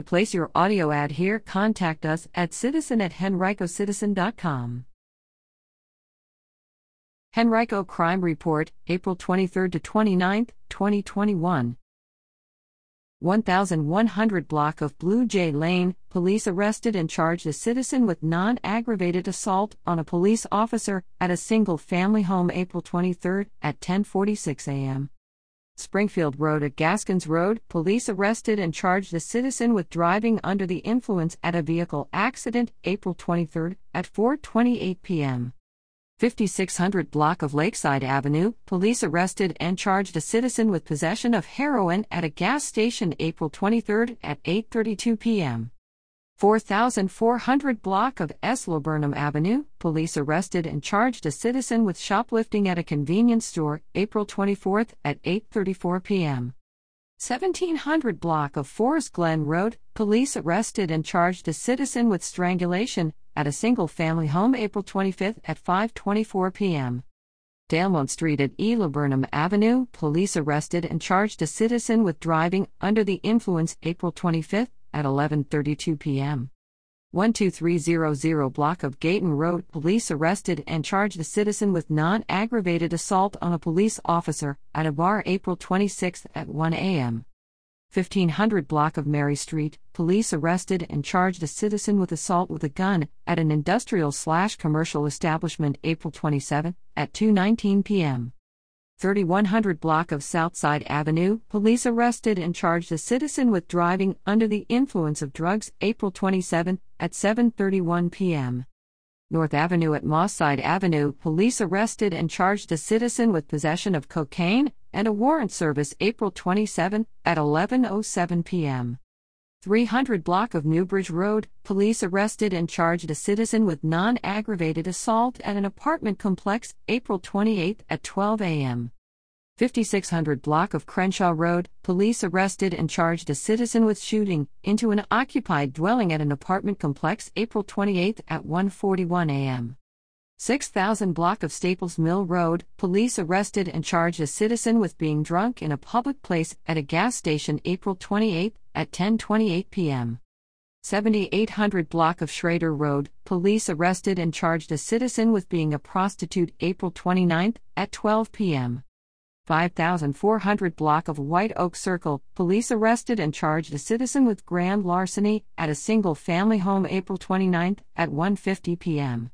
To place your audio ad here, contact us at citizen at henricocitizen.com. Henrico Crime Report, April 23 to 29, 2021. 1100 block of Blue Jay Lane, police arrested and charged a citizen with non aggravated assault on a police officer at a single family home April 23 at 10:46 a.m. Springfield Road at Gaskins Road, police arrested and charged a citizen with driving under the influence at a vehicle accident April 23 at 4:28 p.m. 5600 block of Lakeside Avenue, police arrested and charged a citizen with possession of heroin at a gas station April 23 at 8:32 p.m. 4400 block of S. Laburnum Avenue, police arrested and charged a citizen with shoplifting at a convenience store April 24 at 8:34 p.m. 1700 block of Forest Glen Road, police arrested and charged a citizen with strangulation at a single family home April 25 at 5:24 p.m. Dalmont Street at E. Laburnum Avenue, police arrested and charged a citizen with driving under the influence April 25 at 11:32 p.m. 12300 block of Gayton Road, police arrested and charged a citizen with non-aggravated assault on a police officer at a bar April 26 at 1 a.m. 1500 block of Mary Street, police arrested and charged a citizen with assault with a gun at an industrial slash commercial establishment April 27 at 2:19 p.m. 3100 block of Southside Avenue, police arrested and charged a citizen with driving under the influence of drugs April 27 at 7:31 p.m. North Avenue at Mosside Avenue, police arrested and charged a citizen with possession of cocaine and a warrant service April 27 at 11:07 p.m. 300 block of Newbridge Road, police arrested and charged a citizen with non-aggravated assault at an apartment complex April 28 at 12 a.m. 5600 block of Crenshaw Road, police arrested and charged a citizen with shooting into an occupied dwelling at an apartment complex April 28 at 1:41 a.m. 6000 block of Staples Mill Road, police arrested and charged a citizen with being drunk in a public place at a gas station April 28 at 10:28 p.m. 7800 block of Schrader Road, police arrested and charged a citizen with being a prostitute April 29 at 12 p.m. 5400 block of White Oak Circle, police arrested and charged a citizen with grand larceny at a single family home April 29 at 1:50 p.m.